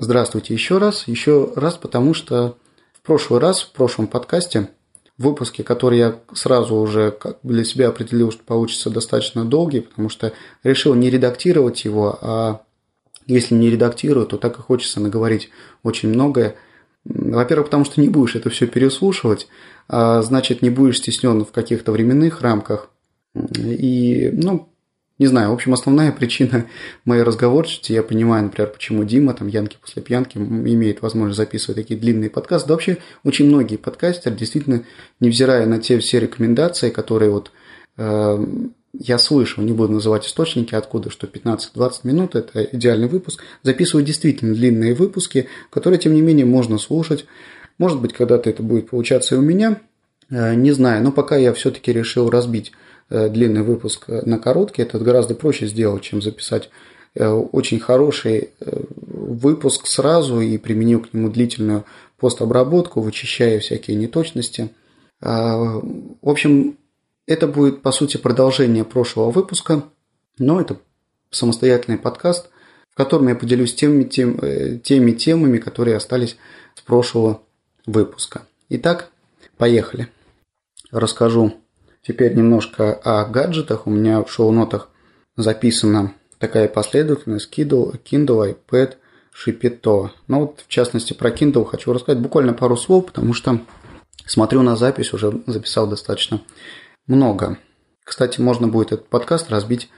Здравствуйте еще раз. Еще раз, потому что в прошлый раз, в прошлом подкасте, в выпуске, который я сразу уже для себя определил, что получится достаточно долгий, потому что решил не редактировать его, а если не редактирую, то так и хочется наговорить очень многое. Во-первых, потому что не будешь это все переслушивать, а значит, не будешь стеснен в каких-то временных рамках. И, ну, не знаю, в общем, основная причина моей разговорчивости, я понимаю, например, почему Дима, там, Янки после пьянки, имеет возможность записывать такие длинные подкасты. Да вообще, очень многие подкастеры, действительно, невзирая на те все рекомендации, которые вот э, я слышал, не буду называть источники, откуда, что 15-20 минут – это идеальный выпуск, записывают действительно длинные выпуски, которые, тем не менее, можно слушать. Может быть, когда-то это будет получаться и у меня, э, не знаю, но пока я все-таки решил разбить длинный выпуск на короткий, это гораздо проще сделать, чем записать э, очень хороший э, выпуск сразу и применил к нему длительную постобработку, вычищая всякие неточности. А, в общем, это будет, по сути, продолжение прошлого выпуска, но это самостоятельный подкаст, в котором я поделюсь теми, тем, теми темами, которые остались с прошлого выпуска. Итак, поехали. Расскажу Теперь немножко о гаджетах. У меня в шоу-нотах записана такая последовательность Kindle, Kindle iPad, Шипито. Но вот в частности про Kindle хочу рассказать буквально пару слов, потому что смотрю на запись, уже записал достаточно много. Кстати, можно будет этот подкаст разбить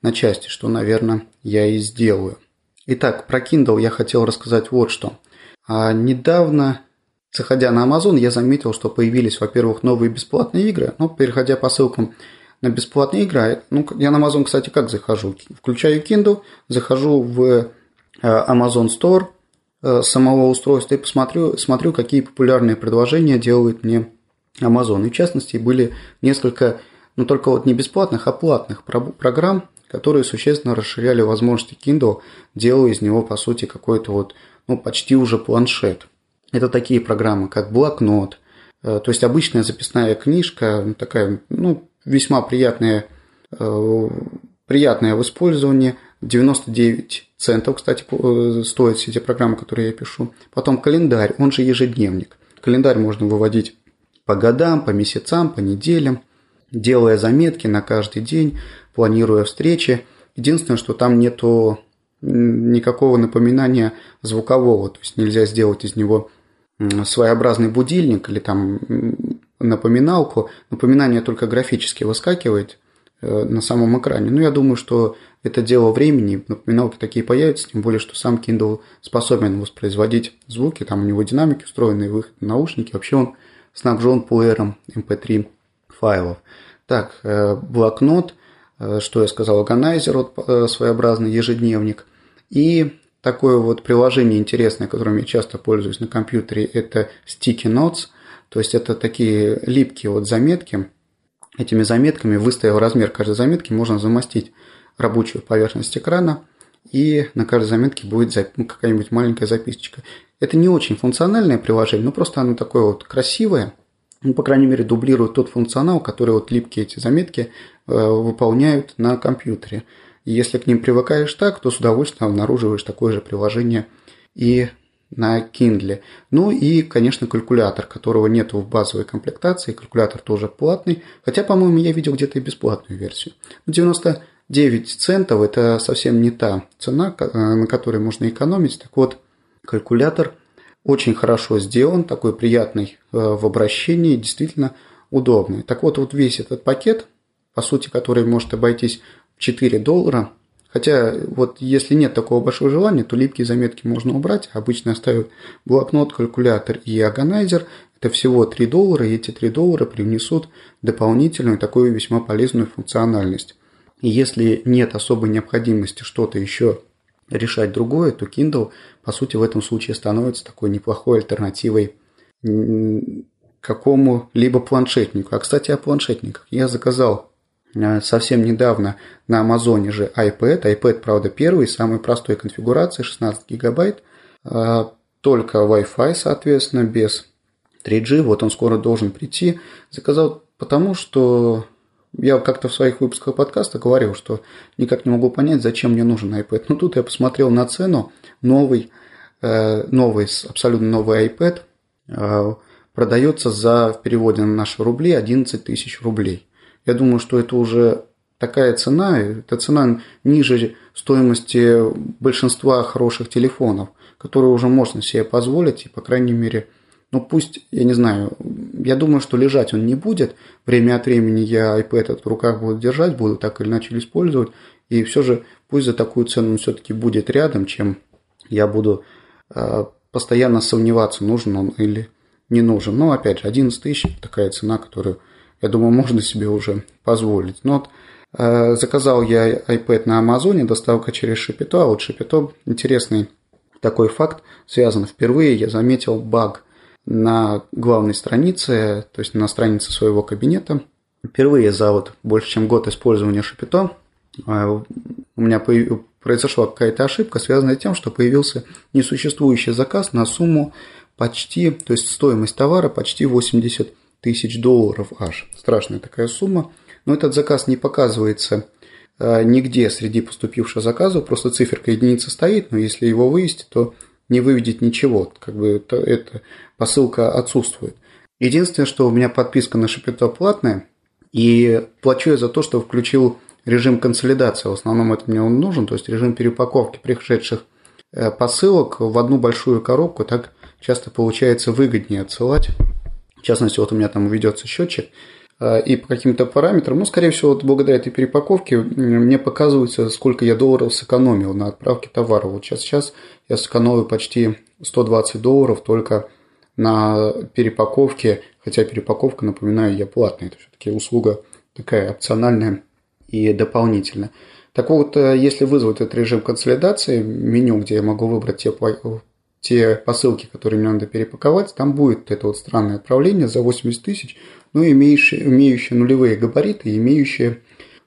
на части, что, наверное, я и сделаю. Итак, про Kindle я хотел рассказать вот что. А недавно Заходя на Amazon, я заметил, что появились, во-первых, новые бесплатные игры. Ну, переходя по ссылкам на бесплатные игры, ну, я на Amazon, кстати, как захожу? Включаю Kindle, захожу в э, Amazon Store э, самого устройства и посмотрю, смотрю, какие популярные предложения делает мне Amazon. И в частности, были несколько, ну, только вот не бесплатных, а платных программ, которые существенно расширяли возможности Kindle, делая из него, по сути, какой-то вот, ну, почти уже планшет. Это такие программы, как блокнот, э, то есть обычная записная книжка, такая, ну, весьма приятная, э, приятная в использовании. 99 центов, кстати, э, стоят все эти программы, которые я пишу. Потом календарь, он же ежедневник. Календарь можно выводить по годам, по месяцам, по неделям, делая заметки на каждый день, планируя встречи. Единственное, что там нету никакого напоминания звукового, то есть нельзя сделать из него своеобразный будильник или там напоминалку. Напоминание только графически выскакивает э, на самом экране. Ну, я думаю, что это дело времени, напоминалки такие появятся, тем более, что сам Kindle способен воспроизводить звуки, там у него динамики встроенные в их наушники, вообще он снабжен плеером MP3 эм файлов. Так, э, блокнот, э, что я сказал, органайзер, вот своеобразный ежедневник, и Такое вот приложение интересное, которым я часто пользуюсь на компьютере, это Sticky Notes. То есть это такие липкие вот заметки. Этими заметками, выставив размер каждой заметки, можно замостить рабочую поверхность экрана, и на каждой заметке будет ну, какая-нибудь маленькая записочка. Это не очень функциональное приложение, но просто оно такое вот красивое, ну, по крайней мере, дублирует тот функционал, который вот липкие эти заметки э, выполняют на компьютере. И если к ним привыкаешь так, то с удовольствием обнаруживаешь такое же приложение и на Kindle. Ну и, конечно, калькулятор, которого нету в базовой комплектации. Калькулятор тоже платный. Хотя, по-моему, я видел где-то и бесплатную версию. 99 центов – это совсем не та цена, на которой можно экономить. Так вот, калькулятор очень хорошо сделан, такой приятный э, в обращении, действительно удобный. Так вот, вот весь этот пакет, по сути, который может обойтись 4 доллара. Хотя вот если нет такого большого желания, то липкие заметки можно убрать. Обычно оставят блокнот, калькулятор и органайзер. Это всего 3 доллара, и эти 3 доллара привнесут дополнительную такую весьма полезную функциональность. И если нет особой необходимости что-то еще решать другое, то Kindle, по сути, в этом случае становится такой неплохой альтернативой какому-либо планшетнику. А, кстати, о планшетниках. Я заказал совсем недавно на Амазоне же iPad. iPad, правда, первый, самой простой конфигурации, 16 гигабайт. Э, только Wi-Fi, соответственно, без 3G. Вот он скоро должен прийти. Заказал потому, что я как-то в своих выпусках подкаста говорил, что никак не могу понять, зачем мне нужен iPad. Но тут я посмотрел на цену. Новый новый, абсолютно новый iPad продается за, в переводе на наши рубли, 11 тысяч рублей. Я думаю, что это уже такая цена, это цена ниже стоимости большинства хороших телефонов, которые уже можно себе позволить, и, по крайней мере, ну пусть, я не знаю, я думаю, что лежать он не будет. Время от времени я iPad этот в руках буду держать, буду так или иначе использовать. И все же пусть за такую цену он все-таки будет рядом, чем я буду э, постоянно сомневаться, нужен он или не нужен. Но опять же, 11 тысяч такая цена, которую, я думаю, можно себе уже позволить. Но вот, э, заказал я iPad на Амазоне, доставка через Шапито, а вот Шапито интересный такой факт связан. Впервые я заметил баг на главной странице, то есть на странице своего кабинета. Впервые за вот больше чем год использования Шапито а, у меня произошла какая-то ошибка, связанная тем, что появился несуществующий заказ на сумму почти, то есть стоимость товара почти 80 тысяч долларов аж. Страшная такая сумма. Но этот заказ не показывается а, нигде среди поступивших заказов, просто циферка единицы стоит, но если его вывести, то не выведет ничего, как бы это, это посылка отсутствует. Единственное, что у меня подписка на Шапито платная, и плачу я за то, что включил режим консолидации. В основном это мне он нужен, то есть режим переупаковки пришедших э, посылок в одну большую коробку. Так часто получается выгоднее отсылать. В частности, вот у меня там ведется счетчик, Э, и по каким-то параметрам, ну, скорее всего, вот благодаря этой перепаковке мне показывается, сколько я долларов сэкономил на отправке товара. Вот сейчас, сейчас я сэкономил почти 120 долларов только на перепаковке, хотя перепаковка, напоминаю, я платная, это все-таки услуга такая опциональная и дополнительная. Так вот, э, если вызвать этот режим консолидации, меню, где я могу выбрать те, те посылки, которые мне надо перепаковать, там будет это вот странное отправление за 80 тысяч, ну, имеющие, имеющие нулевые габариты, имеющие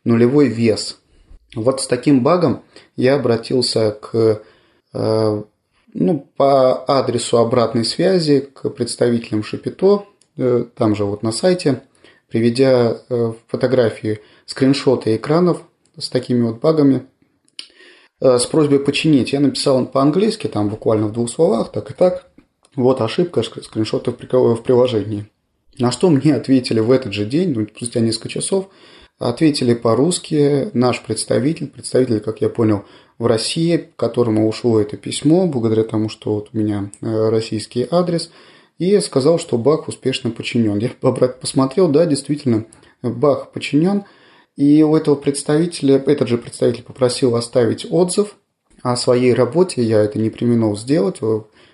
нулевой вес. Вот с таким багом я обратился к, э, ну, по адресу обратной связи к представителям Шапито, э, там же вот на сайте, приведя э, фотографии, скриншоты экранов с такими вот багами, с просьбой починить. Я написал по-английски, там буквально в двух словах, так и так. Вот ошибка, скриншоты в приложении. На что мне ответили в этот же день, ну, спустя несколько часов, ответили по-русски наш представитель, представитель, как я понял, в России, которому ушло это письмо, благодаря тому, что вот у меня э, российский адрес, и сказал, что баг успешно починен. Я посмотрел, да, действительно, баг починен, и у этого представителя, этот же представитель попросил оставить отзыв о своей работе, я это не применил сделать,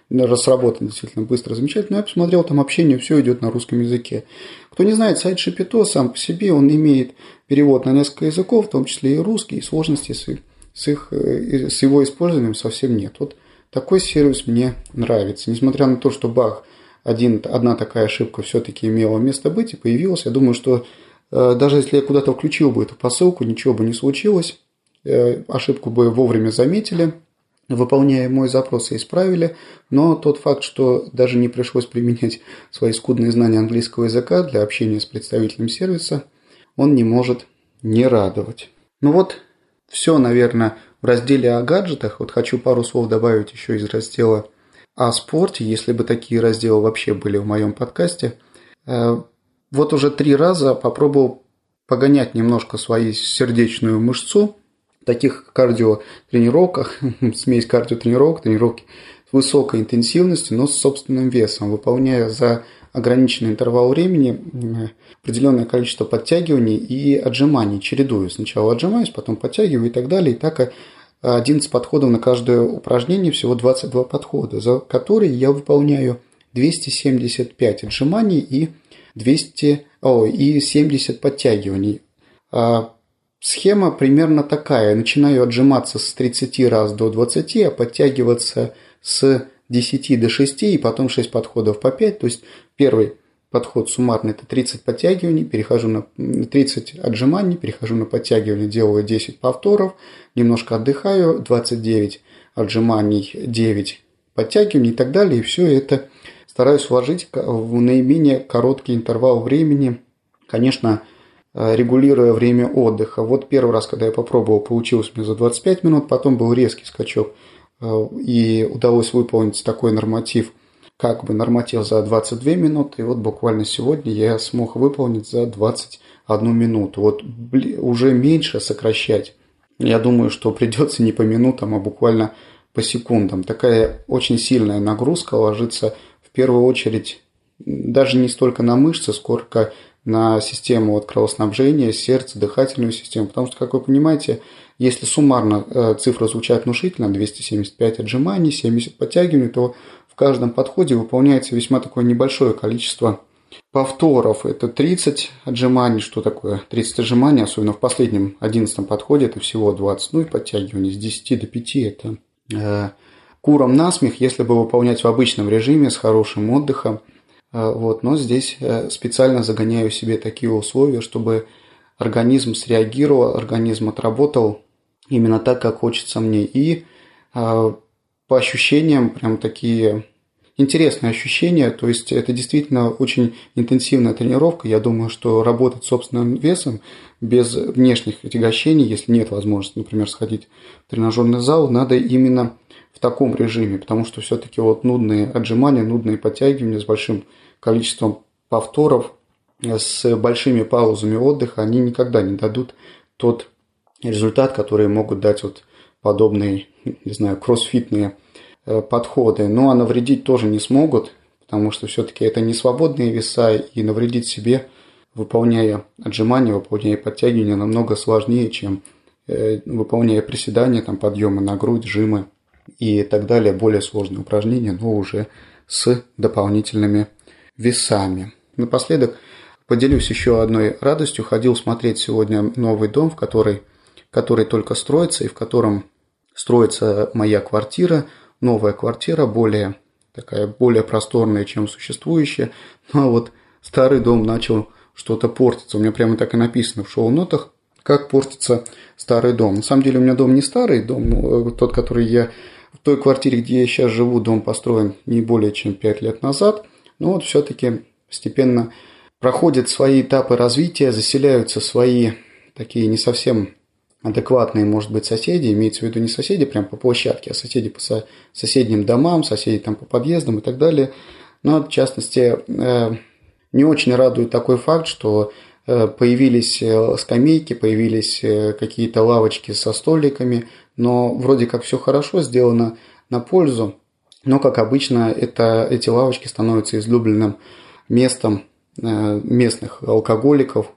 разработан действительно быстро, замечательно. Я посмотрел, там общение все идет на русском языке. Кто не знает, сайт Шапито сам по себе, он имеет перевод на несколько языков, в том числе и русский, и сложности с, с, их, э, с его использованием совсем нет. Вот такой сервис мне нравится. Несмотря на то, что Бах один, одна такая ошибка все-таки имела место быть и появилась, я думаю, что даже если я куда-то включил бы эту посылку, ничего бы не случилось, э, ошибку бы вовремя заметили – выполняя мой запрос и исправили, но тот факт, что даже не пришлось применять свои скудные знания английского языка для общения с представителем сервиса, он не может не радовать. Ну вот, все, наверное, в разделе о гаджетах. Вот хочу пару слов добавить еще из раздела о спорте, если бы такие разделы вообще были в моем подкасте. Э, вот уже три раза попробовал погонять немножко свою сердечную мышцу – таких кардиотренировках, смесь кардиотренировок, тренировки с высокой интенсивностью, но с собственным весом, выполняя за ограниченный интервал времени определенное количество подтягиваний и отжиманий, чередую. Сначала отжимаюсь, потом подтягиваю и так далее. И так 11 подходов на каждое упражнение, всего 22 подхода, за которые я выполняю 275 отжиманий и 200, о, и 70 подтягиваний. А Схема примерно такая. Начинаю отжиматься с 30 раз до 20, а подтягиваться с 10 до 6 и потом 6 подходов по 5. То есть первый подход суммарный это 30 подтягиваний, перехожу на 30 отжиманий, перехожу на подтягивание, делаю 10 повторов, немножко отдыхаю, 29 отжиманий, 9 подтягиваний и так далее. И все это стараюсь вложить в наименее короткий интервал времени. Конечно, Э, регулируя время отдыха. Вот первый раз, когда я попробовал, получилось мне за 25 минут, потом был резкий скачок и удалось выполнить такой норматив, как бы норматив за 22 минуты, и вот буквально сегодня я смог выполнить за 21 минуту. Вот уже меньше сокращать. Я думаю, что придется не по минутам, а буквально по секундам. Такая очень сильная нагрузка ложится первую очередь даже не столько на мышцы, сколько на систему вот кровоснабжения, сердце, дыхательную систему. Потому что, как вы понимаете, если суммарно э, цифры звучат внушительно, 275 отжиманий, 70 подтягиваний, то в каждом подходе выполняется весьма такое небольшое количество повторов. Это 30 отжиманий. Что такое 30 отжиманий? Особенно в последнем 11 подходе это всего 20. Ну и подтягивание с 10 до 5 это э, куром насмех, если бы выполнять в обычном режиме с хорошим отдыхом – Э, вот, но здесь э, специально загоняю себе такие условия, чтобы организм среагировал, организм отработал именно так, как хочется мне. И э, по ощущениям прям такие интересные ощущения, то есть это действительно очень интенсивная тренировка. Я думаю, что работать собственным весом без внешних отягощений, если нет возможности, например, сходить в тренажерный зал, надо именно в таком режиме, потому что все-таки вот нудные отжимания, нудные подтягивания с большим количеством повторов, с большими паузами отдыха, они никогда не дадут тот результат, который могут дать вот подобные, не знаю, кроссфитные э, подходы. Но а навредить тоже не смогут, потому что все-таки это не свободные веса, и навредить себе, выполняя отжимания, выполняя подтягивания, намного сложнее, чем э, выполняя приседания, там, подъемы на грудь, жимы и так далее, более сложные упражнения, но уже с дополнительными весами. Напоследок поделюсь еще одной радостью. Ходил смотреть сегодня новый дом, в который, который только строится, и в котором строится моя квартира, новая квартира, более такая более просторная, чем существующая. Ну, а вот старый дом начал что-то портиться. У меня прямо так и написано в шоу-нотах, как портится старый дом. На самом деле у меня дом не старый, дом ну, тот, который я той квартире, где я сейчас живу, дом построен не более чем 5 лет назад. Но вот все-таки постепенно проходят свои этапы развития, заселяются свои такие не совсем адекватные, может быть, соседи, имеется в виду не соседи прям по площадке, а соседи по со соседним домам, соседи там по подъездам и так далее. Но, в частности, э, не очень радует такой факт, что э, появились э, скамейки, появились какие-то лавочки со столиками, но вроде как все хорошо сделано на пользу, но, как обычно, это, эти лавочки становятся излюбленным местом местных алкоголиков,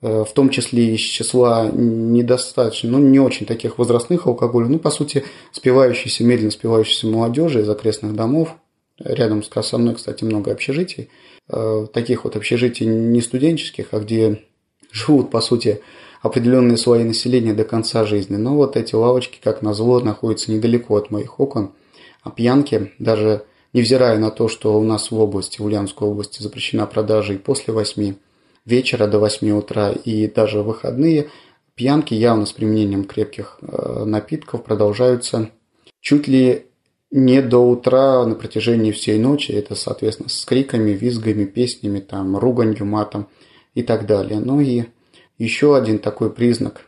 Э, в том числе из числа недостаточно, ну, не очень таких возрастных алкоголей, ну, по сути, спивающейся, медленно спивающейся молодежи из окрестных домов. Рядом со мной, кстати, много общежитий. Э, таких вот общежитий не студенческих, а где живут, по сути, определенные слои населения до конца жизни. Но вот эти лавочки, как назло, находятся недалеко от моих окон. А пьянки, даже невзирая на то, что у нас в области, в Ульяновской области запрещена продажа и после восьми, вечера до 8 утра и даже выходные пьянки явно с применением крепких э, напитков продолжаются чуть ли не до утра на протяжении всей ночи. Это, соответственно, с криками, визгами, песнями, там, руганью, матом и так далее. Ну и еще один такой признак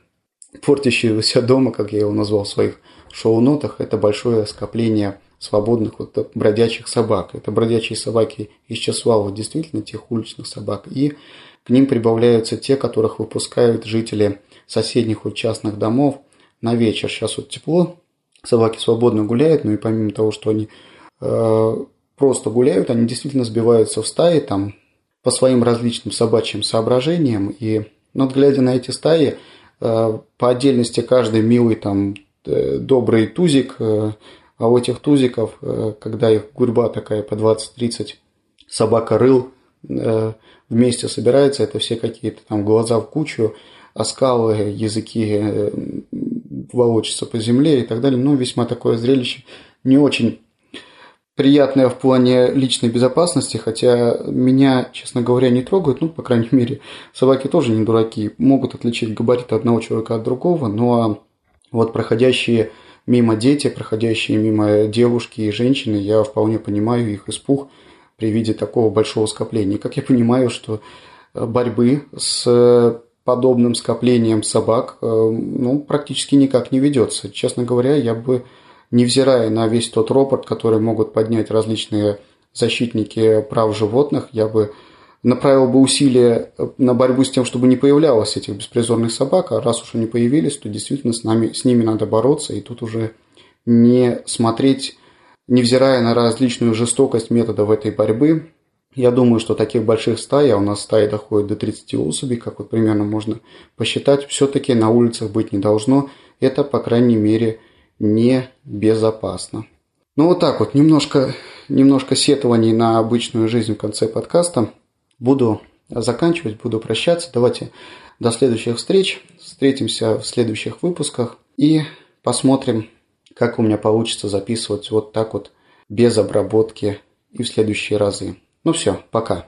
портящегося дома, как я его назвал в своих шоу-нотах, это большое скопление свободных вот бродячих собак. Это бродячие собаки из числа вот действительно тех уличных собак. И к ним прибавляются те, которых выпускают жители соседних вот частных домов на вечер. Сейчас вот тепло, собаки свободно гуляют, но и помимо того, что они э, просто гуляют, они действительно сбиваются в стаи там по своим различным собачьим соображениям. И вот глядя на эти стаи, э, по отдельности каждый милый там э, добрый тузик, э, а у этих тузиков, когда их гурьба такая по 20-30 собака рыл, вместе собирается, это все какие-то там глаза в кучу, оскалы, языки э, волочатся по земле и так далее. Ну, весьма такое зрелище не очень приятное в плане личной безопасности, хотя меня, честно говоря, не трогают, ну, по крайней мере, собаки тоже не дураки, могут отличить габариты одного человека от другого, но вот проходящие мимо дети, проходящие мимо девушки и женщины, я вполне понимаю их испуг – при виде такого большого скопления. Как я понимаю, что э, борьбы с подобным скоплением собак э, ну, практически никак не ведется. Честно говоря, я бы невзирая на весь тот ропот, который могут поднять различные защитники прав животных, я бы направил бы усилия на борьбу с тем, чтобы не появлялось этих беспризорных собак, а раз уж они появились, то действительно с, нами, с ними надо бороться, и тут уже не смотреть, невзирая на различную жестокость методов этой борьбы, я думаю, что таких больших стай, а у нас стаи доходят до 30 особей, как вот примерно можно посчитать, все-таки на улицах быть не должно. Это, по крайней мере, не безопасно. Ну вот так вот, немножко, немножко сетований на обычную жизнь в конце подкаста. Буду заканчивать, буду прощаться. Давайте до следующих встреч. Встретимся в следующих выпусках и посмотрим, как у меня получится записывать вот так вот без обработки и в следующие разы. Ну все, пока.